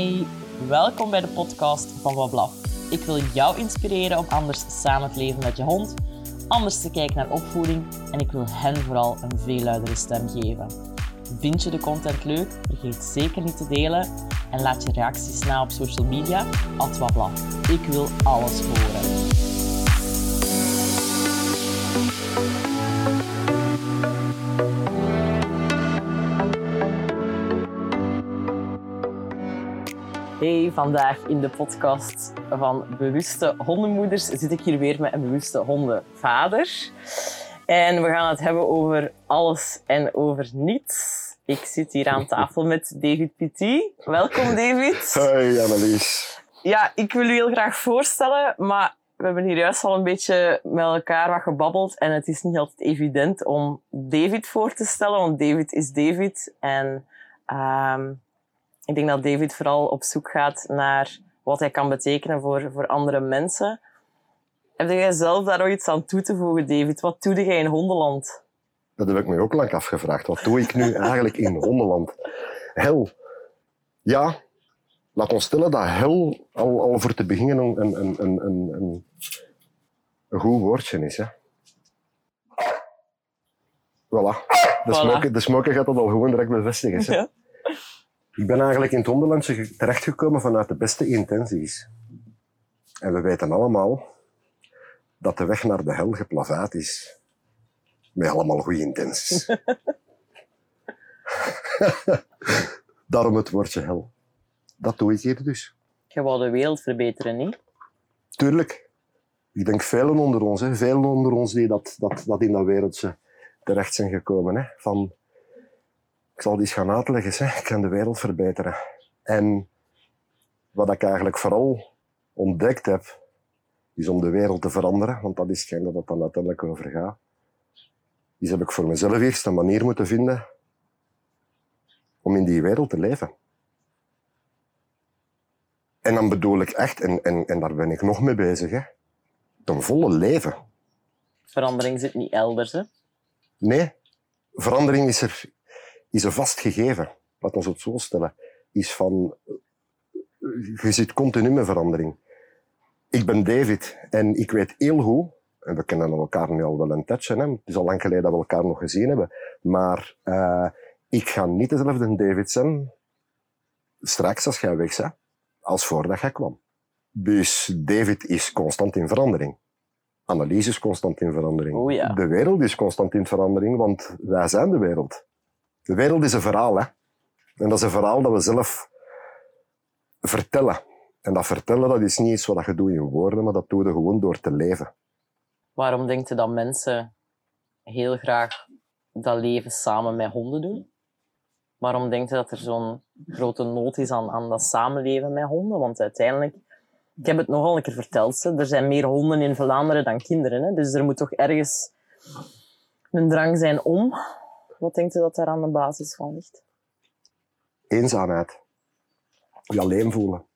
Hey, welkom bij de podcast van Wablaf. Ik wil jou inspireren om anders samen te leven met je hond, anders te kijken naar opvoeding en ik wil hen vooral een veel luidere stem geven. Vind je de content leuk? Vergeet zeker niet te delen en laat je reacties na op social media, at Wablaf. Ik wil alles horen. Hey, vandaag in de podcast van Bewuste Hondenmoeders zit ik hier weer met een bewuste hondenvader. En we gaan het hebben over alles en over niets. Ik zit hier aan tafel met David Petit. Welkom, David. Hoi, Annelies. Ja, ik wil u heel graag voorstellen, maar we hebben hier juist al een beetje met elkaar wat gebabbeld en het is niet altijd evident om David voor te stellen, want David is David. En ehm, ik denk dat David vooral op zoek gaat naar wat hij kan betekenen voor, voor andere mensen. Heb jij zelf daar nog iets aan toe te voegen, David? Wat doe jij in hondenland? Dat heb ik me ook lang afgevraagd. Wat doe ik nu eigenlijk in hondenland? Hel. Ja, laat ons stellen dat hel al, al voor te beginnen een, een, een, een, een, een goed woordje is. Hè. Voilà. De, Voilà. Smoker, de smoker gaat dat al gewoon direct bevestigen. Hè. Ja. Ik ben eigenlijk in het hondenlandje terechtgekomen vanuit de beste intenties. En we weten allemaal dat de weg naar de hel geplaveid is. Met allemaal goede intenties. Daarom het woordje hel. Dat doe ik hier dus. Je wou de wereld verbeteren, niet? Tuurlijk. Ik denk velen onder ons, hè, velen onder ons die dat, dat, dat in dat wereldje terecht zijn gekomen. Hè, van, ik zal die eens gaan uitleggen, hè, ik kan de wereld verbeteren. En wat ik eigenlijk vooral ontdekt heb, is om de wereld te veranderen, want dat is hetgeen dat het dan uiteindelijk over gaat. Is heb ik voor mezelf eerst een manier moeten vinden om in die wereld te leven. En dan bedoel ik echt, en, en, en daar ben ik nog mee bezig, hè, ten volle leven. Verandering zit niet elders, hè? Nee, verandering is er, is een vast gegeven. Laat ons het zo stellen. Is van, je zit continu met verandering. Ik ben David en ik weet heel goed, en we kennen elkaar nu al wel een tijdje, hè, het is al lang geleden dat we elkaar nog gezien hebben, maar eh, ik ga niet dezelfde David zijn straks als jij weg bent, als voordat jij kwam. Dus David is constant in verandering. Annelies is constant in verandering. Oh ja. De wereld is constant in verandering, want wij zijn de wereld. De wereld is een verhaal, hè. En dat is een verhaal dat we zelf vertellen. En dat vertellen, dat is niet iets wat je doet in woorden, maar dat doe je gewoon door te leven. Waarom denkt je dat mensen heel graag dat leven samen met honden doen? Waarom denkt je dat er zo'n grote nood is aan, aan dat samenleven met honden? Want uiteindelijk, ik heb het nogal een keer verteld, er zijn meer honden in Vlaanderen dan kinderen. Hè? Dus er moet toch ergens een drang zijn om. Wat denkt u dat daar aan de basis van ligt? Eenzaamheid. Je alleen voelen.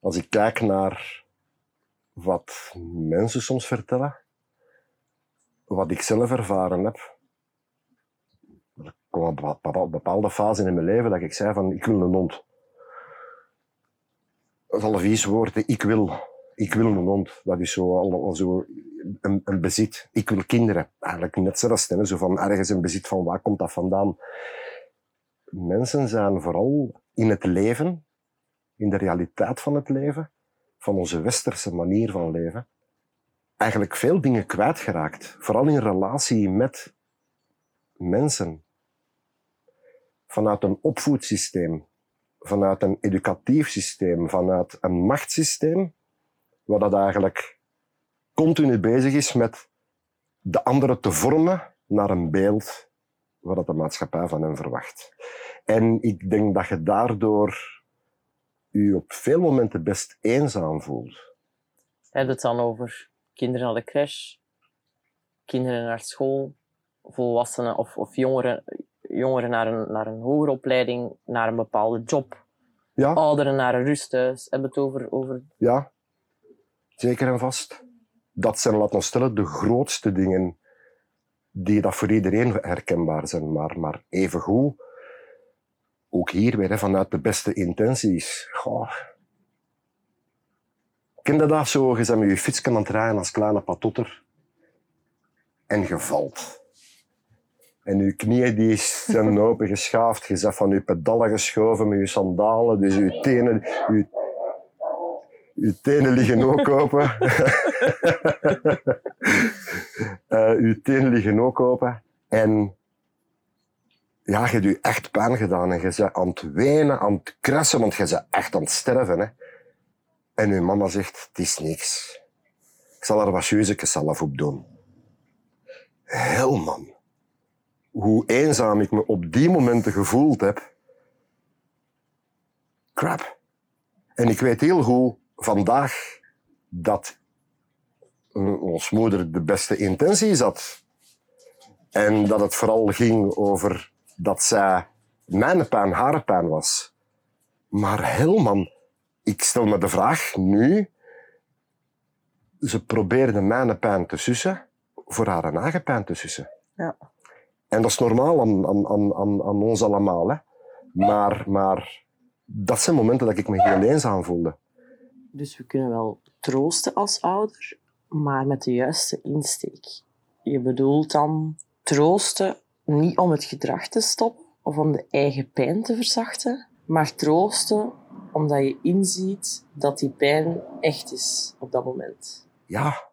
Als ik kijk naar wat mensen soms vertellen, wat ik zelf ervaren heb, er kwam een bepa- bepaalde fase in mijn leven dat ik zei van, ik wil een hond. Dat is al een vies woord, ik wil. Ik wil een hond. Dat is zo, al zo een, een bezit. Ik wil kinderen. Eigenlijk net zoals hè, zo van ergens een bezit van waar komt dat vandaan. Mensen zijn vooral in het leven, in de realiteit van het leven, van onze westerse manier van leven, eigenlijk veel dingen kwijtgeraakt. Vooral in relatie met mensen. Vanuit een opvoedsysteem, vanuit een educatief systeem, vanuit een machtssysteem, waar dat eigenlijk continu bezig is met de anderen te vormen naar een beeld wat de maatschappij van hen verwacht. En ik denk dat je daardoor je op veel momenten best eenzaam voelt. Heb je het dan over kinderen naar de crash, kinderen naar school, volwassenen of, of jongeren, jongeren naar, een, naar een hogere opleiding, naar een bepaalde job, Ja, ouderen naar een rusthuis? Heb je het over, over ja, zeker en vast. Dat zijn, laat ons stellen, de grootste dingen die dat voor iedereen herkenbaar zijn. Maar, maar evengoed ook hier weer, vanuit de beste intenties. Goh. Ken dat zo? Je met je fiets aan het rijden als kleine patotter. En je valt. En je knieën die zijn open geschaafd. Je bent van je pedalen geschoven met je sandalen. Dus je tenen, je, je tenen liggen ook open. uh, je tenen liggen ook open. En ja, je hebt je echt pijn gedaan. En je bent aan het wenen, aan het krassen, want je bent echt aan het sterven. Hè. En uw mama zegt, het is niks. Ik zal er wat jeuzekes zelf op doen. Hel, man. Hoe eenzaam ik me op die momenten gevoeld heb. Crap. En ik weet heel goed vandaag dat ons moeder de beste intenties had. En dat het vooral ging over dat zij mijn pijn haar pijn was. Maar Helman, ik stel me de vraag nu. Ze probeerde mijn pijn te sussen voor haar eigen pijn te sussen. Ja. En dat is normaal aan, aan, aan, aan ons allemaal. Hè. Maar, maar dat zijn momenten dat ik me heel eenzaam voelde. Dus we kunnen wel troosten als ouder, maar met de juiste insteek. Je bedoelt dan troosten niet om het gedrag te stoppen of om de eigen pijn te verzachten, maar troosten omdat je inziet dat die pijn echt is op dat moment. Ja.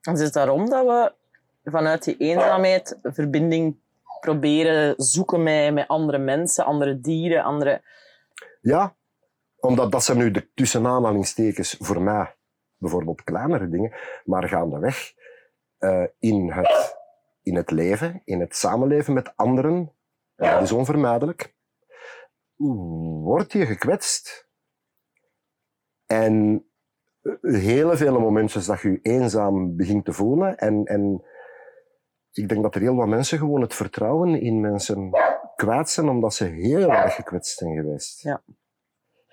En het is daarom dat we vanuit die eenzaamheid verbinding proberen zoeken met, met andere mensen, andere dieren, andere... Ja, omdat dat zijn nu de tussenaanhalingstekens voor mij bijvoorbeeld kleinere dingen, maar gaandeweg uh, in, het, in het leven, in het samenleven met anderen, ja. dat is onvermijdelijk, word je gekwetst. En hele vele momentjes dat je je eenzaam begint te voelen. En, en ik denk dat er heel wat mensen gewoon het vertrouwen in mensen kwijt zijn omdat ze heel erg gekwetst zijn geweest. Ja.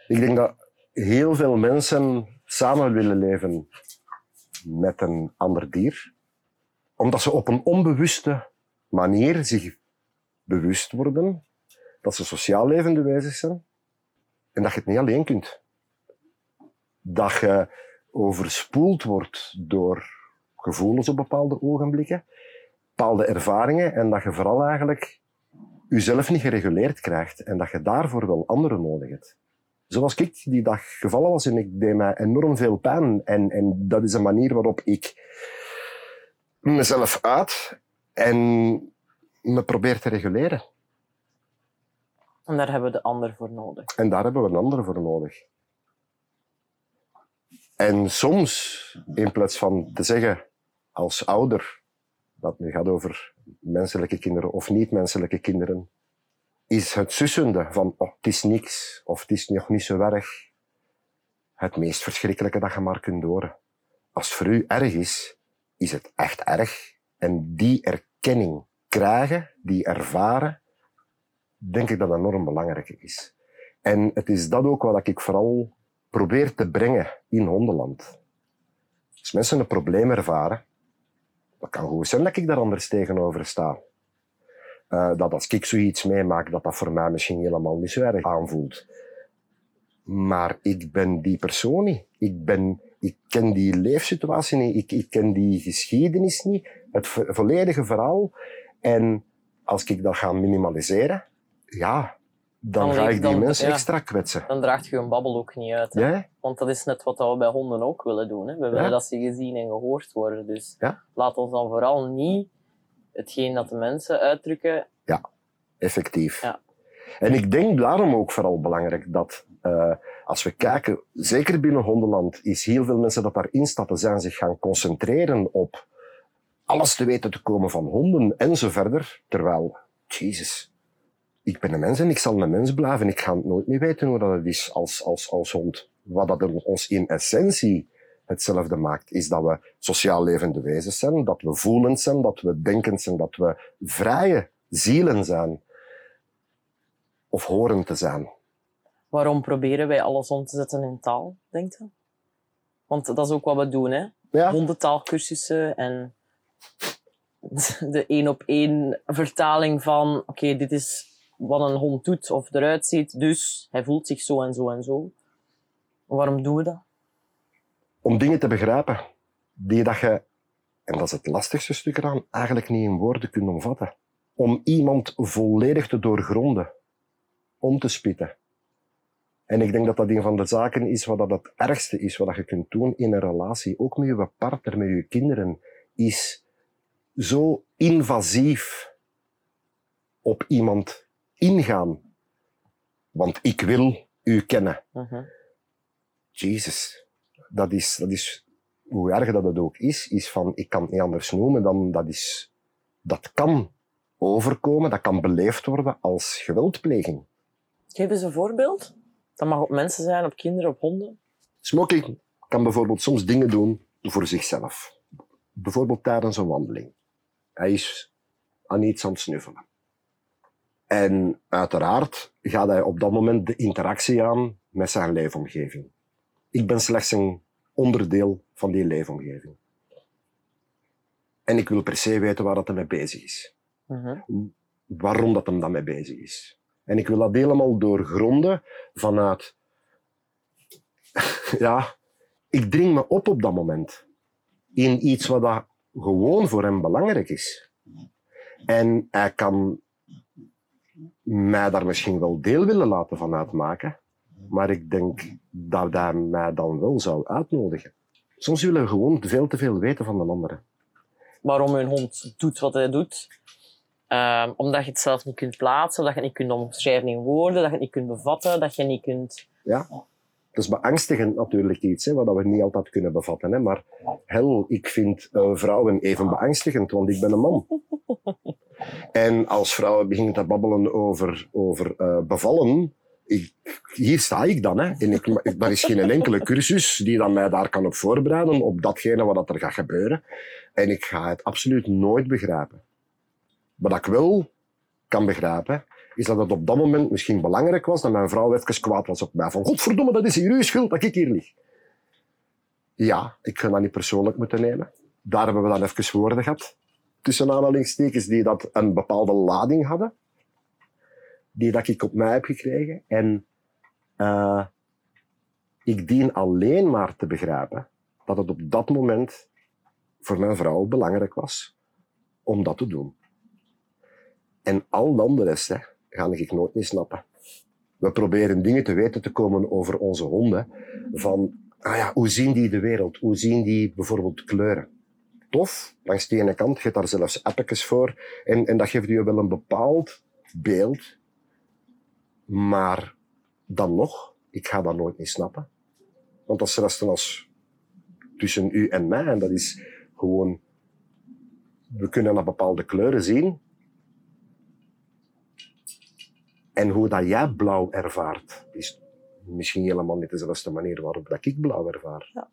Ik denk dat heel veel mensen samen willen leven met een ander dier, omdat ze op een onbewuste manier zich bewust worden dat ze sociaal levende wezens zijn en dat je het niet alleen kunt. Dat je overspoeld wordt door gevoelens op bepaalde ogenblikken, bepaalde ervaringen en dat je vooral eigenlijk jezelf niet gereguleerd krijgt en dat je daarvoor wel anderen nodig hebt. Zoals ik die dag gevallen was en ik deed mij enorm veel pijn en, en dat is een manier waarop ik mezelf uit en me probeer te reguleren. En daar hebben we de ander voor nodig. En daar hebben we een ander voor nodig. En soms, in plaats van te zeggen als ouder, dat nu gaat over menselijke kinderen of niet-menselijke kinderen, is het sussende van oh, het is niks of het is nog niet zo erg het meest verschrikkelijke dat je maar kunt horen. Als voor u erg is, is het echt erg. En die erkenning krijgen, die ervaren, denk ik dat enorm belangrijk is. En het is dat ook wat ik vooral probeer te brengen in hondenland. Als mensen een probleem ervaren, dat kan goed zijn dat ik daar anders tegenover sta. Uh, dat als ik zoiets meemaak, dat dat voor mij misschien helemaal niet zo erg aanvoelt. Maar ik ben die persoon niet. Ik, ben, ik ken die leefsituatie niet. Ik, ik ken die geschiedenis niet. Het volledige verhaal. En als ik dat ga minimaliseren, ja, dan, dan ga ik die mensen extra kwetsen. Dan draagt je een babbel ook niet uit. Ja? Want dat is net wat we bij honden ook willen doen. Hè? We willen dat ze gezien en gehoord worden. Dus laat ons dan vooral niet hetgeen dat de mensen uitdrukken. Ja, effectief. Ja. En ik denk daarom ook vooral belangrijk dat uh, als we kijken, zeker binnen hondenland, is heel veel mensen dat daarin stappen, zijn zich gaan concentreren op alles te weten te komen van honden en zo verder. Terwijl, Jezus, ik ben een mens en ik zal een mens blijven. Ik ga nooit meer weten hoe dat het is als, als, als hond. Wat dat ons in essentie hetzelfde maakt, is dat we sociaal levende wezens zijn, dat we voelend zijn, dat we denkend zijn, dat we vrije zielen zijn. Of horen te zijn. Waarom proberen wij alles om te zetten in taal, denkt je? Want dat is ook wat we doen, hè? Ja. Hondentaalkursussen en de één op één vertaling van, oké, dit is wat een hond doet of eruit ziet, dus hij voelt zich zo en zo en zo. Waarom doen we dat? Om dingen te begrijpen die dat je, en dat is het lastigste stuk eraan, eigenlijk niet in woorden kunt omvatten. Om iemand volledig te doorgronden, om te spitten. En ik denk dat dat een van de zaken is wat dat het ergste is wat je kunt doen in een relatie, ook met je partner, met je kinderen, is zo invasief op iemand ingaan. Want ik wil u kennen. Mhm. Jezus, dat is, dat is, hoe erg dat het ook is, is van, ik kan het niet anders noemen dan, dat is, dat kan overkomen, dat kan beleefd worden als geweldpleging. Geef eens een voorbeeld. Dat mag op mensen zijn, op kinderen, op honden. Smoking kan bijvoorbeeld soms dingen doen voor zichzelf. Bijvoorbeeld tijdens een wandeling. Hij is aan iets aan het snuffelen. En uiteraard gaat hij op dat moment de interactie aan met zijn leefomgeving. Ik ben slechts een onderdeel van die leefomgeving. En ik wil per se weten waar dat hij mee bezig is. Mhm. Waarom dat hem dan mee bezig is. En ik wil dat helemaal doorgronden vanuit... ja, ik dring me op op dat moment. In iets wat dat gewoon voor hem belangrijk is. En hij kan mij daar misschien wel deel willen laten van uitmaken. Maar ik denk dat hij mij dan wel zou uitnodigen. Soms willen we gewoon veel te veel weten van de anderen. Waarom een hond doet wat hij doet. Ehm, omdat je het zelf niet kunt plaatsen, dat je het niet kunt omschrijven in woorden, dat je het niet kunt bevatten, dat je niet kunt... Ja. Dat is beangstigend natuurlijk iets, hè, wat we niet altijd kunnen bevatten. Hè. Maar hel, ik vind eh, vrouwen even beangstigend, want ik ben een man. En als vrouwen beginnen te babbelen over, over eh, bevallen, ik, hier sta ik dan. Hè. En ik, er is geen enkele cursus die dan mij daar kan op voorbereiden, op datgene wat er gaat gebeuren. En ik ga het absoluut nooit begrijpen. Wat ik wel kan begrijpen, is dat het op dat moment misschien belangrijk was dat mijn vrouw even kwaad was op mij. Van, godverdomme, dat is hier uw schuld dat ik hier lig. Ja, ik ga dat niet persoonlijk moeten nemen. Daar hebben we dan even woorden gehad. Tussen aanhalingstekens die dat een bepaalde lading hadden. Die dat ik op mij heb gekregen. En uh, ik dien alleen maar te begrijpen dat het op dat moment voor mijn vrouw belangrijk was om dat te doen. En al de andere rest, hè, ga ik nooit niet snappen. We proberen dingen te weten te komen over onze honden. Van, ah ja, hoe zien die de wereld? Hoe zien die bijvoorbeeld kleuren? Tof, langs de ene kant, je hebt daar zelfs appjes voor. En, en dat geeft je wel een bepaald beeld. Maar dan nog, ik ga dat nooit niet snappen. Want dat is resten als tussen u en mij. En dat is gewoon, we kunnen naar bepaalde kleuren zien. En hoe dat jij blauw ervaart, is misschien helemaal niet dezelfde manier waarop dat ik blauw ervaar. Ja.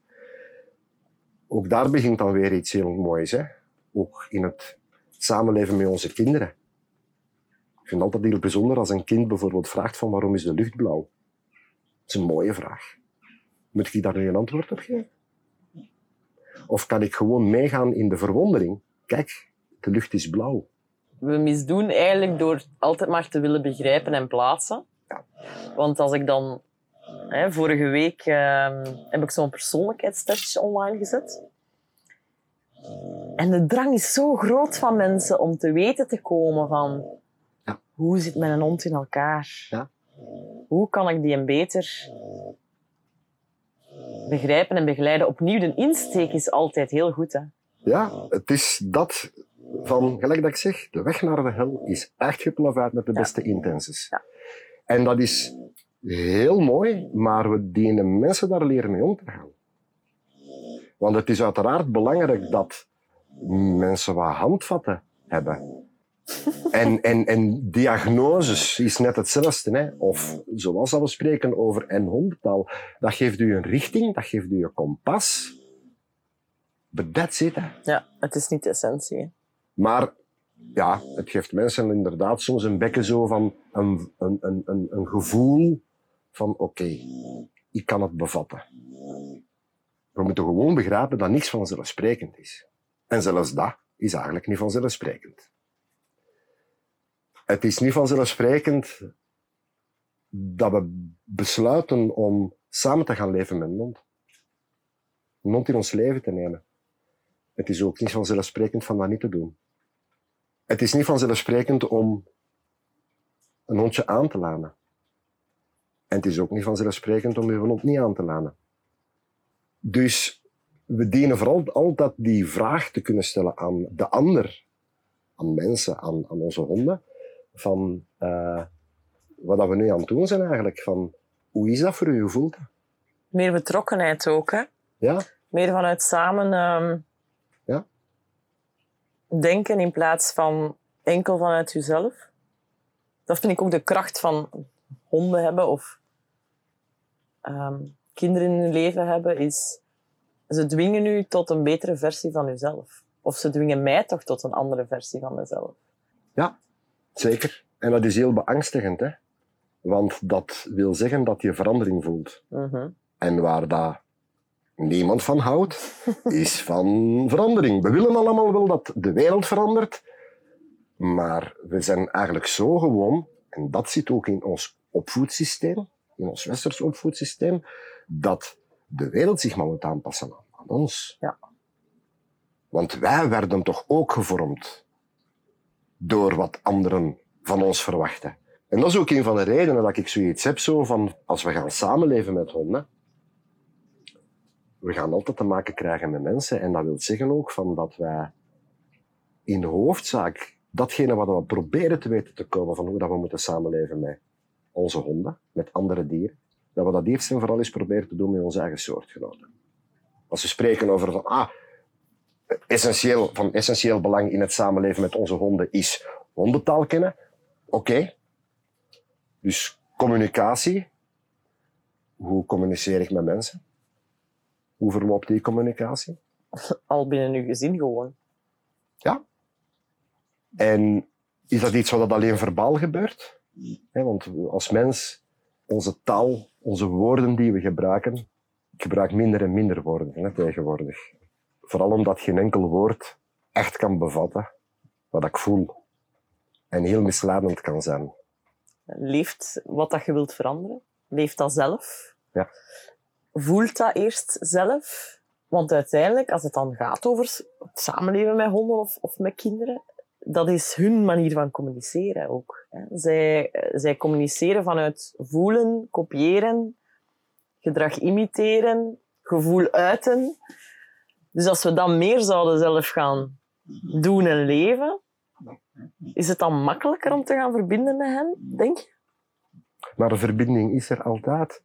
Ook daar begint dan weer iets heel moois. Hè? Ook in het samenleven met onze kinderen. Ik vind het altijd heel bijzonder als een kind bijvoorbeeld vraagt van waarom is de lucht blauw? Dat is een mooie vraag. Moet ik daar nu een antwoord op geven? Of kan ik gewoon meegaan in de verwondering? Kijk, de lucht is blauw we misdoen eigenlijk door altijd maar te willen begrijpen en plaatsen. Want als ik dan... Hè, vorige week uh, heb ik zo'n persoonlijkheidstest online gezet. En de drang is zo groot van mensen om te weten te komen van... Hoe zit mijn hond in elkaar? Ja. Hoe kan ik die een beter begrijpen en begeleiden? Opnieuw, de insteek is altijd heel goed. Hè? Ja, het is dat van, gelijk dat ik zeg, de weg naar de hel is echt geplaveid met de beste intenties. Ja. En dat is heel mooi, maar we dienen mensen daar leren mee om te gaan. Want het is uiteraard belangrijk dat mensen wat handvatten hebben. En, en, en diagnoses is net hetzelfde. Hè? Of zoals we spreken over en hondentaal. Dat geeft u een richting, dat geeft u een kompas. But that's it. Hè? Ja, het is niet de essentie. Maar ja, het geeft mensen inderdaad soms een bekken zo van een, een, een, een, een gevoel van oké, ik kan het bevatten. We moeten gewoon begrijpen dat niks vanzelfsprekend is. En zelfs dat is eigenlijk niet vanzelfsprekend. Het is niet vanzelfsprekend dat we besluiten om samen te gaan leven met een hond. Een hond in ons leven te nemen. Het is ook niet vanzelfsprekend van dat niet te doen. Het is niet vanzelfsprekend om een hondje aan te lanen. En het is ook niet vanzelfsprekend om uw hond niet aan te lanen. Dus we dienen vooral altijd die vraag te kunnen stellen aan de ander, aan mensen, aan, aan onze honden, van uh, wat dat we nu aan het doen zijn eigenlijk. Van, hoe is dat voor u? Hoe voelt dat? Meer betrokkenheid ook, hè? Ja. Meer vanuit samen um, ja. denken in plaats van enkel vanuit jezelf. Dat vind ik ook de kracht van honden hebben of um, kinderen in hun leven hebben, is ze dwingen u tot een betere versie van uzelf. Of ze dwingen mij toch tot een andere versie van mezelf. Ja, zeker. En dat is heel beangstigend, hè? Want dat wil zeggen dat je verandering voelt. Mm -hmm. En waar dat niemand van houdt, is van verandering. We willen allemaal wel dat de wereld verandert, maar we zijn eigenlijk zo gewoon, en dat zit ook in ons opvoedsysteem, in ons westers opvoedsysteem, dat de wereld zich maar moet aanpassen aan ons. Ja. Want wij werden toch ook gevormd door wat anderen van ons verwachten. En dat is ook een van de redenen dat ik zoiets heb, zo van, als we gaan samenleven met honden, we gaan altijd te maken krijgen met mensen. En dat wil zeggen ook van dat wij in de hoofdzaak datgene wat we proberen te weten te komen van hoe dat we moeten samenleven met onze honden, met andere dieren, dat we dat eerst en vooral eens proberen te doen met onze eigen soortgenoten. Als we spreken over van, ah, essentieel, van essentieel belang in het samenleven met onze honden is hondentaal kennen. Oké. Dus communicatie. Hoe communiceer ik met mensen? Hoe verloopt die communicatie? Al binnen uw gezin gewoon. Ja. En is dat iets wat alleen verbaal gebeurt? want als mens, onze taal, onze woorden die we gebruiken, ik gebruik minder en minder woorden hè, tegenwoordig. Vooral omdat geen enkel woord echt kan bevatten wat ik voel. En heel misleidend kan zijn. Leeft wat dat je wilt veranderen? Leeft dat zelf? Ja. Voelt dat eerst zelf? Want uiteindelijk, als het dan gaat over het samenleven met honden of, of met kinderen, dat is hun manier van communiceren ook. Zij, zij communiceren vanuit voelen, kopiëren, gedrag imiteren, gevoel uiten. Dus als we dan meer zouden zelf gaan doen en leven, is het dan makkelijker om te gaan verbinden met hen, denk je? Maar de verbinding is er altijd.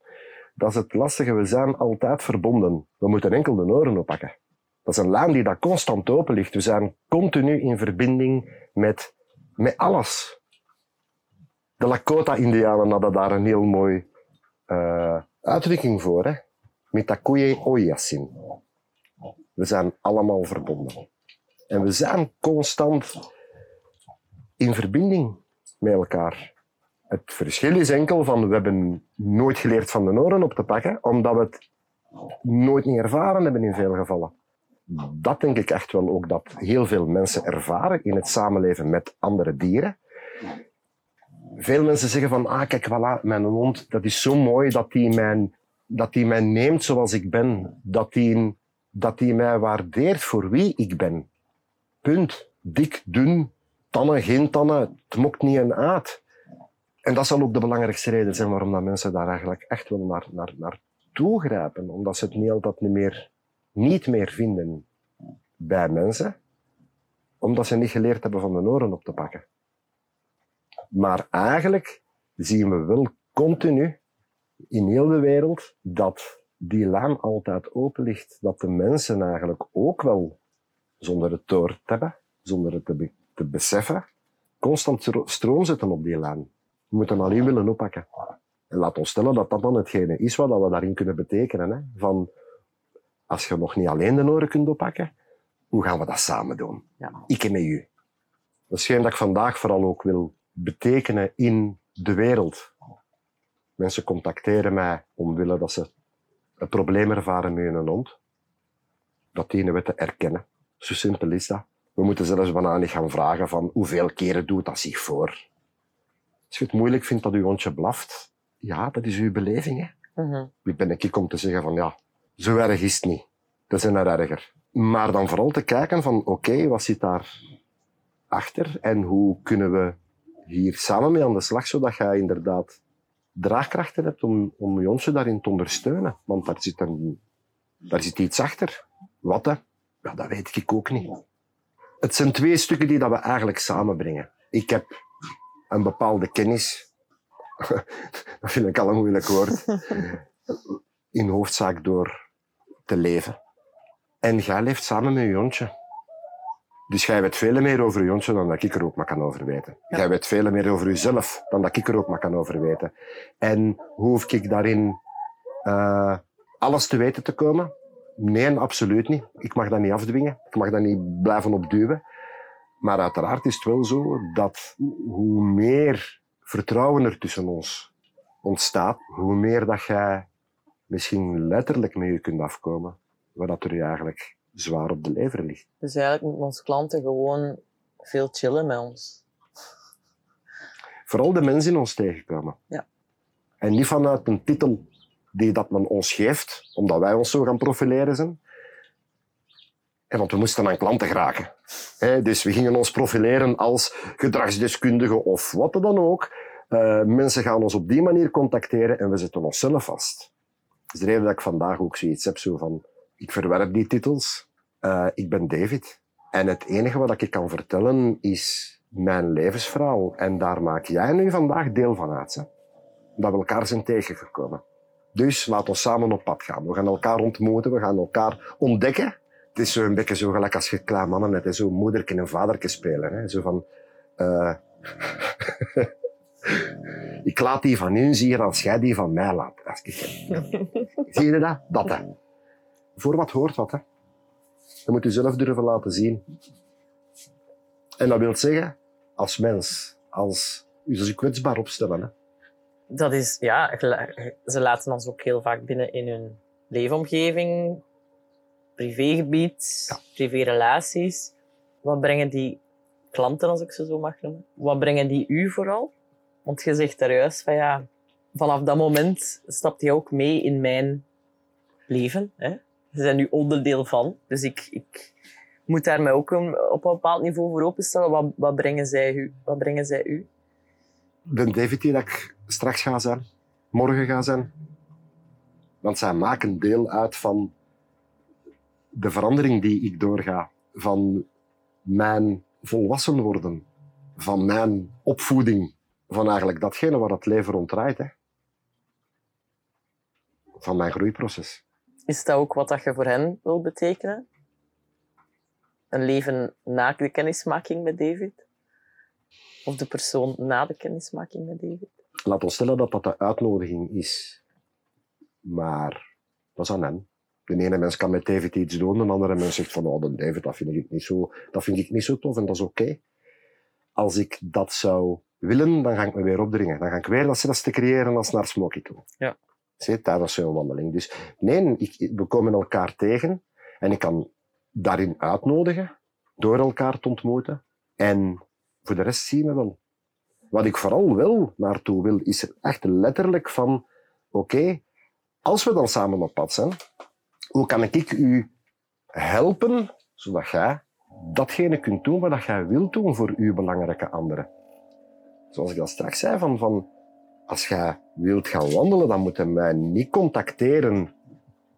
Dat is het lastige, we zijn altijd verbonden. We moeten enkel de oren oppakken. Dat is een lijn die dat constant open ligt. We zijn continu in verbinding met, met alles. De Lakota-Indianen hadden daar een heel mooi uh, uitdrukking voor. Hè? Mitakuye Oyasin. We zijn allemaal verbonden. En we zijn constant in verbinding met elkaar. Het verschil is enkel van we hebben nooit geleerd van de oren op te pakken, omdat we het nooit niet ervaren hebben in veel gevallen. Dat denk ik echt wel ook dat heel veel mensen ervaren in het samenleven met andere dieren. Veel mensen zeggen van, ah kijk, voilà, mijn hond, dat is zo mooi dat hij mij, dat mij neemt zoals ik ben. Dat hij, dat hij mij waardeert voor wie ik ben. Punt. Dik, dun, tannen, geen tannen, het mokt niet een aard. En dat zal ook de belangrijkste reden zijn waarom dat mensen daar eigenlijk echt wel naar, naar, naar toegrijpen. Omdat ze het niet altijd niet meer, niet meer vinden bij mensen. Omdat ze niet geleerd hebben van de oren op te pakken. Maar eigenlijk zien we wel continu in heel de wereld dat die laan altijd open ligt. Dat de mensen eigenlijk ook wel, zonder het door te hebben, zonder het te, te beseffen, constant stroom zetten op die laan. We moeten alleen willen oppakken. En laat ons stellen dat dat dan hetgene is wat we daarin kunnen betekenen. Hè? Van, als je nog niet alleen de oren kunt oppakken, hoe gaan we dat samen doen? Ja. Ik en met u. Dat is geen dat ik vandaag vooral ook wil betekenen in de wereld. Mensen contacteren mij omwille dat ze een probleem ervaren met hun hond. Dat dienen we te erkennen. Zo simpel is dat. We moeten zelfs bijna niet gaan vragen van hoeveel keren doet dat zich voor. Als je het moeilijk vindt dat je hondje blaft, ja, dat is uw beleving. Hè. Mhm. Wie ben ik om te zeggen van ja, zo erg is het niet. Dat is er erger. Maar dan vooral te kijken van oké, wat zit daar achter en hoe kunnen we hier samen mee aan de slag, zodat je inderdaad draagkrachten hebt om, om hondje daarin te ondersteunen. Want daar zit, een, daar zit iets achter. Wat hè? Ja, dat weet ik ook niet. Het zijn twee stukken die dat we eigenlijk samenbrengen. Ik heb een bepaalde kennis. dat vind ik al een moeilijk woord. In hoofdzaak door te leven. En jij leeft samen met je hondje. Dus jij weet veel meer over je hondje dan dat ik er ook maar kan over weten. Ja. Jij weet veel meer over jezelf dan dat ik er ook maar kan over weten. En hoef ik daarin eh, alles te weten te komen? Nee, absoluut niet. Ik mag dat niet afdwingen. Ik mag dat niet blijven opduwen. Maar uiteraard is het wel zo dat hoe meer vertrouwen er tussen ons ontstaat, hoe meer dat jij misschien letterlijk met je kunt afkomen, dat er je eigenlijk zwaar op de lever ligt. Dus eigenlijk moeten onze klanten gewoon veel chillen met ons. Vooral de mensen in ons tegenkomen. Ja. En niet vanuit een titel die dat men ons geeft, omdat wij ons zo gaan profileren zijn. En want we moesten aan klanten geraken. Dus we gingen ons profileren als gedragsdeskundige of wat dan ook. Eh, mensen gaan ons op die manier contacteren en we zetten onszelf vast. Dat is de reden dat ik vandaag ook zoiets heb, zo van, ik verwerp die titels. Eh, ik ben David. En het enige wat ik kan vertellen is mijn levensverhaal. En daar maak jij nu vandaag deel van uit. Hè? Dat we elkaar zijn tegengekomen. Dus laat ons samen op pad gaan. We gaan elkaar ontmoeten, we gaan elkaar ontdekken. Het is zo een beetje zo gelijk als je klein mannen net zo moederke en vaderke spelen. Hè? Zo van... eh, ik laat die van u zien als jij die van mij laat. Zie je dat? Dat, hè. Voor wat hoort wat, hè. Je moet jezelf durven laten zien. En dat wil zeggen, als mens, als je kwetsbaar opstellen. Hè. Dat is, ja, ze laten ons ook heel vaak binnen in hun leefomgeving, privégebied, privérelaties. Wat brengen die klanten, als ik ze zo mag noemen, wat brengen die u vooral? Want je zegt daar juist van ja, vanaf dat moment stapt je ook mee in mijn leven. Hè? Ze zijn nu onderdeel van. Dus ik, ik moet daar mij ook op een bepaald niveau voor openstellen. Wat, wat, brengen, zij u, wat brengen zij u? De David die dat ik straks ga zijn, morgen ga zijn. Want zij maken deel uit van de verandering die ik doorga. Van mijn volwassen worden. Van mijn opvoeding. Van eigenlijk datgene waar het leven rond draait. Hè. Van mijn groeiproces. Is dat ook wat dat je voor hen wil betekenen? Een leven na de kennismaking met David? Of de persoon na de kennismaking met David? Laat ons stellen dat dat de uitnodiging is. Maar dat is aan hen. De ene mens kan met David iets doen, de andere mens zegt van, oh, David, dat vind ik niet zo, dat vind ik niet zo tof en dat is oké. Als ik dat zou willen, dan ga ik me weer opdringen. Dan ga ik weer dat stress te creëren als naar Smoky toe. Ja. Zie je, tijdens zo'n wandeling. Dus nee, ik, we komen elkaar tegen en ik kan daarin uitnodigen door elkaar te ontmoeten. En voor de rest zien we wel. Wat ik vooral wel naartoe wil, is echt letterlijk van, oké, als we dan samen op pad zijn, hoe kan ik u helpen, zodat jij datgene kunt doen wat jij wilt doen voor uw belangrijke anderen? Zoals ik al straks zei, van, van als jij wilt gaan wandelen, dan moet je mij niet contacteren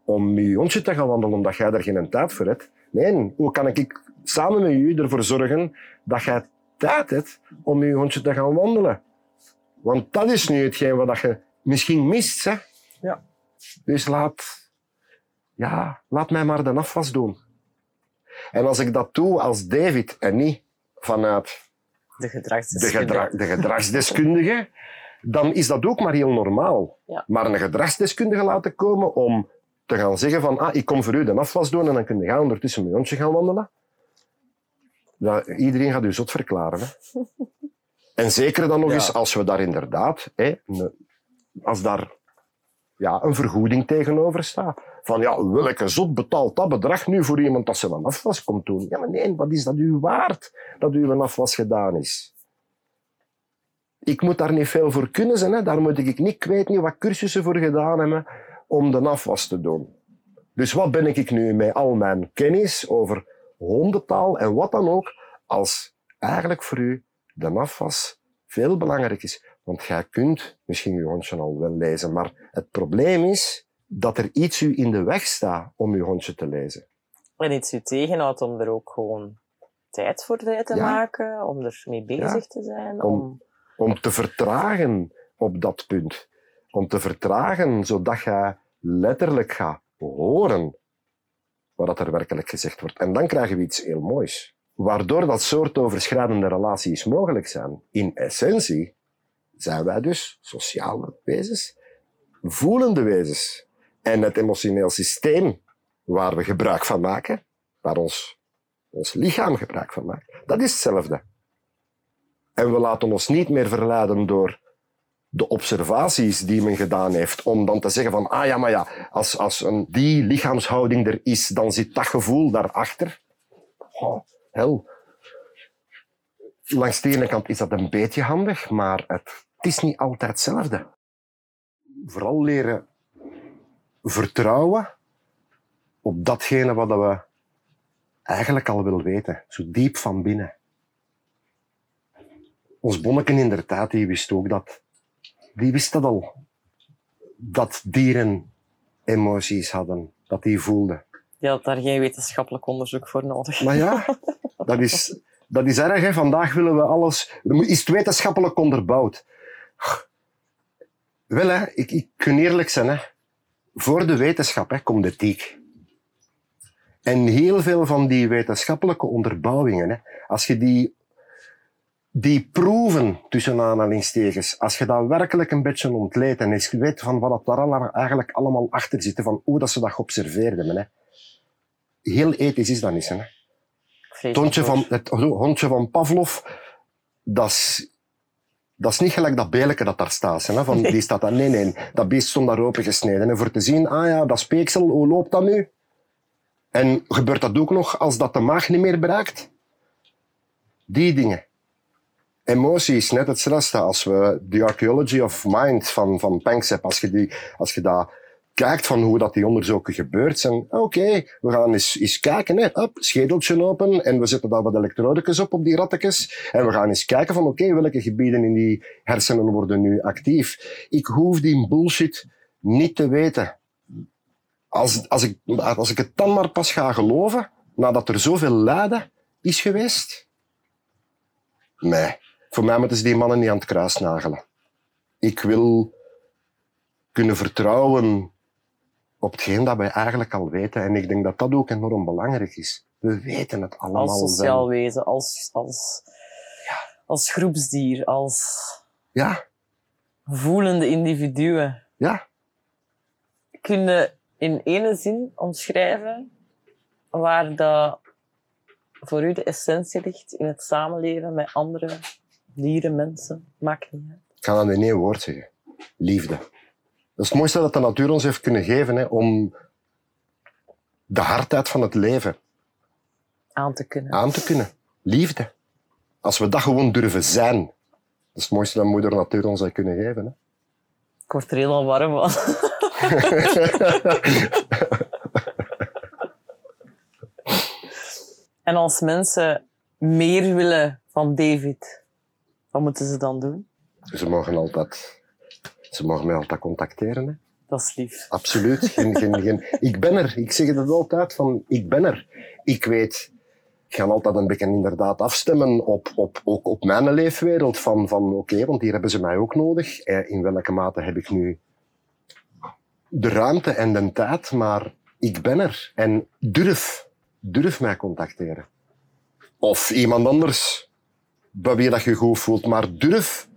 om je hondje te gaan wandelen, omdat jij daar geen tijd voor hebt. Nee, hoe kan ik samen met u ervoor zorgen dat jij tijd hebt om je hondje te gaan wandelen? Want dat is nu hetgeen wat je misschien mist. Hè? Ja. Dus laat, ja, laat mij maar de afwas doen. En als ik dat doe als David en niet vanuit De de, gedragsdeskundige. gedra de gedragsdeskundige, dan is dat ook maar heel normaal. Ja. Maar een gedragsdeskundige laten komen om te gaan zeggen van ah, ik kom voor u de afwas doen en dan kun je gaan ondertussen met je hondje gaan wandelen. Dat, iedereen gaat u zot verklaren. Hè? En zeker dan nog Ja. eens als we daar inderdaad, hè, een- als daar ja, een vergoeding tegenover staat. Van ja, welke zot betaalt dat bedrag nu voor iemand dat ze een afwas komt doen? Ja, maar nee, wat is dat u waard dat u een afwas gedaan is? Ik moet daar niet veel voor kunnen zijn. Hè. Daar moet ik niet, ik weet niet wat cursussen voor gedaan hebben om de afwas te doen. Dus wat ben ik nu met al mijn kennis over hondentaal en wat dan ook, als eigenlijk voor u de afwas veel belangrijk is. Want jij kunt misschien je hondje al wel lezen, maar het probleem is dat er iets u in de weg staat om je hondje te lezen. En iets u tegenhoudt om er ook gewoon tijd voor te Ja. maken, om er mee bezig te zijn. Om- Om... Om te vertragen op dat punt. Om te vertragen zodat je letterlijk gaat horen wat er werkelijk gezegd wordt. En dan krijgen we iets heel moois. Waardoor dat soort overschrijdende relaties mogelijk zijn. In essentie zijn wij dus sociale wezens, voelende wezens. En het emotioneel systeem waar we gebruik van maken, waar ons, ons lichaam gebruik van maakt, dat is hetzelfde. En we laten ons niet meer verleiden door de observaties die men gedaan heeft, om dan te zeggen van, ah ja, maar ja, als, als een, die lichaamshouding er is, dan zit dat gevoel daarachter. Oh, hel. Langs de ene kant is dat een beetje handig, maar het, het is niet altijd hetzelfde. Vooral leren vertrouwen op datgene wat we eigenlijk al willen weten, zo diep van binnen. Ons bonneken inderdaad, die wist ook dat. Die wist dat al. Dat dieren emoties hadden. Dat die voelden. Je had daar geen wetenschappelijk onderzoek voor nodig. Maar ja, dat is, dat is erg. Hè. Vandaag willen we alles... Is het wetenschappelijk onderbouwd? Wel, hè, ik, ik kan eerlijk zijn. Hè. Voor de wetenschap hè, komt de ethiek. En heel veel van die wetenschappelijke onderbouwingen, hè, als je die, die proeven, tussen aanhalingstekens, als je dat werkelijk een beetje ontleedt en eens weet van wat dat daar allemaal- eigenlijk allemaal achter zit, van hoe dat ze dat geobserveerd hebben, hè. heel ethisch is dat niet. Hè. Het hondje van, het hondje van Pavlov, dat is, dat is niet gelijk dat beleke dat daar staat. Hè, van, Nee. Die staat daar, nee, nee. Dat beest stond daar opengesneden. En voor te zien, ah ja, dat speeksel, hoe loopt dat nu? En gebeurt dat ook nog als dat de maag niet meer bereikt? Die dingen. Emotie is net hetzelfde als we The Archaeology of Mind van, van Panksepp, als je, die, als je dat kijkt van hoe dat die onderzoeken gebeurd zijn. Oké, we gaan eens, eens kijken. Hè. Up, schedeltje open en we zetten daar wat elektrodekjes op, op die rattekes. En we gaan eens kijken van oké, welke gebieden in die hersenen worden nu actief. Ik hoef die bullshit niet te weten. Als, als, ik, als ik het dan maar pas ga geloven, nadat er zoveel lijden is geweest. Nee, voor mij moeten ze die mannen niet aan het kruis nagelen. Ik wil kunnen vertrouwen op hetgeen dat wij eigenlijk al weten. En ik denk dat dat ook enorm belangrijk is. We weten het allemaal Als sociaal wel. wezen, als, als, als groepsdier, als Ja, voelende individuen. ja. Kun je in ene zin omschrijven waar dat voor u de essentie ligt in het samenleven met andere dieren, mensen? Maakt niet uit. Ik ga dat in één woord zeggen. Liefde. Dat is het mooiste dat de natuur ons heeft kunnen geven, hè, om de hardheid van het leven Aan te kunnen. aan te kunnen. Liefde. Als we dat gewoon durven zijn, dat is het mooiste dat moeder natuur ons heeft kunnen geven. Hè. Ik word er helemaal warm van. En als mensen meer willen van David, wat moeten ze dan doen? Ze mogen altijd, ze mogen mij altijd contacteren. Hè. Dat is lief. Absoluut. Geen, geen, geen. Ik ben er. Ik zeg het altijd van, ik ben er. Ik weet, ik ga altijd een beetje inderdaad afstemmen op, op, ook op mijn leefwereld. Van, van oké, want hier hebben ze mij ook nodig. Eh, In welke mate heb ik nu de ruimte en de tijd, maar ik ben er. En durf, durf mij contacteren. Of iemand anders, bij wie dat je goed voelt, maar durf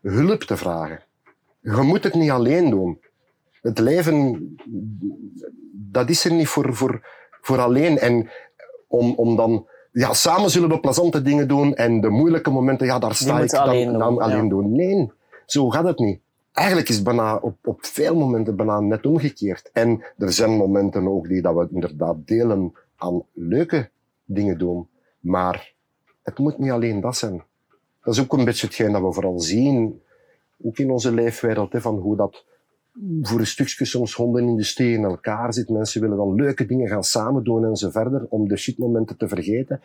hulp te vragen. Je moet het niet alleen doen. Het leven, dat is er niet voor, voor, voor alleen. En om, om dan, ja, samen zullen we plezante dingen doen en de moeilijke momenten, ja, daar sta ik dan alleen doen, dan alleen ja. doen. Nee, zo gaat het niet. Eigenlijk is bijna op, op veel momenten bijna net omgekeerd. En er zijn momenten ook die dat we inderdaad delen aan leuke dingen doen. Maar het moet niet alleen dat zijn. Dat is ook een beetje hetgeen dat we vooral zien, ook in onze leefwereld, hè, van hoe dat voor een stukje soms hondenindustrie in elkaar zit. Mensen willen dan leuke dingen gaan samen doen en zo verder, om de shitmomenten te vergeten.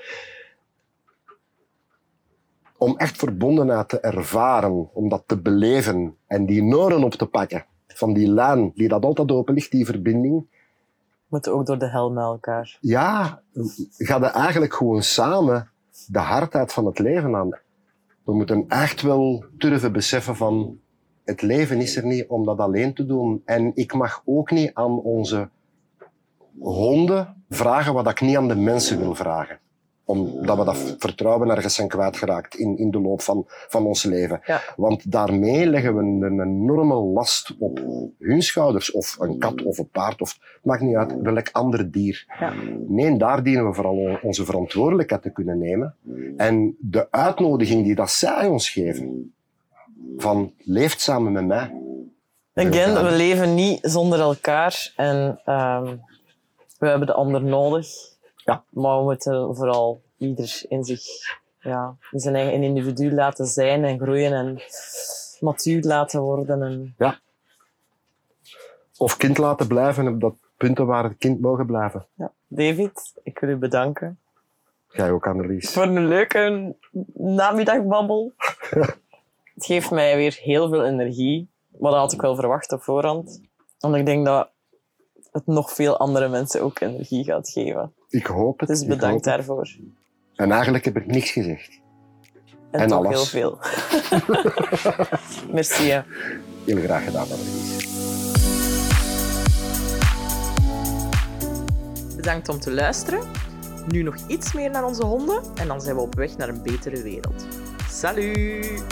Om echt verbondenheid te ervaren, om dat te beleven en die noren op te pakken van die lijn die dat altijd open ligt, die verbinding. Moeten ook door de hel met elkaar. Ja, ga je eigenlijk gewoon samen de hardheid van het leven aan. We moeten echt wel durven beseffen van het leven is er niet om dat alleen te doen. En ik mag ook niet aan onze honden vragen wat ik niet aan de mensen wil vragen omdat we dat vertrouwen ergens zijn kwijtgeraakt in, in de loop van, van ons leven. Ja. Want daarmee leggen we een enorme last op hun schouders. Of een kat of een paard, of het maakt niet uit, welk ander dier. Ja. Nee, daar dienen we vooral onze verantwoordelijkheid te kunnen nemen. En de uitnodiging die dat zij ons geven, van leeft samen met mij. Again, we leven niet zonder elkaar en ehm, we hebben de ander nodig. Ja. Maar we moeten vooral ieder in zich, ja, in zijn eigen individu laten zijn en groeien en matuur laten worden. En Of kind laten blijven op dat punten waar het kind mogen blijven. Ja. David, ik wil u bedanken Jij ook, Annelies. voor een leuke namiddagbabbel. het geeft mij weer heel veel energie, dat had ik wel verwacht op voorhand. Want ik denk dat het nog veel andere mensen ook energie gaat geven. Ik hoop het. Dus bedankt het. daarvoor. En eigenlijk heb ik niks gezegd. En, En toch alles. heel veel. Merci. hè. Heel graag gedaan, Annelies. Bedankt om te luisteren. Nu nog iets meer naar onze honden en dan zijn we op weg naar een betere wereld. Salut!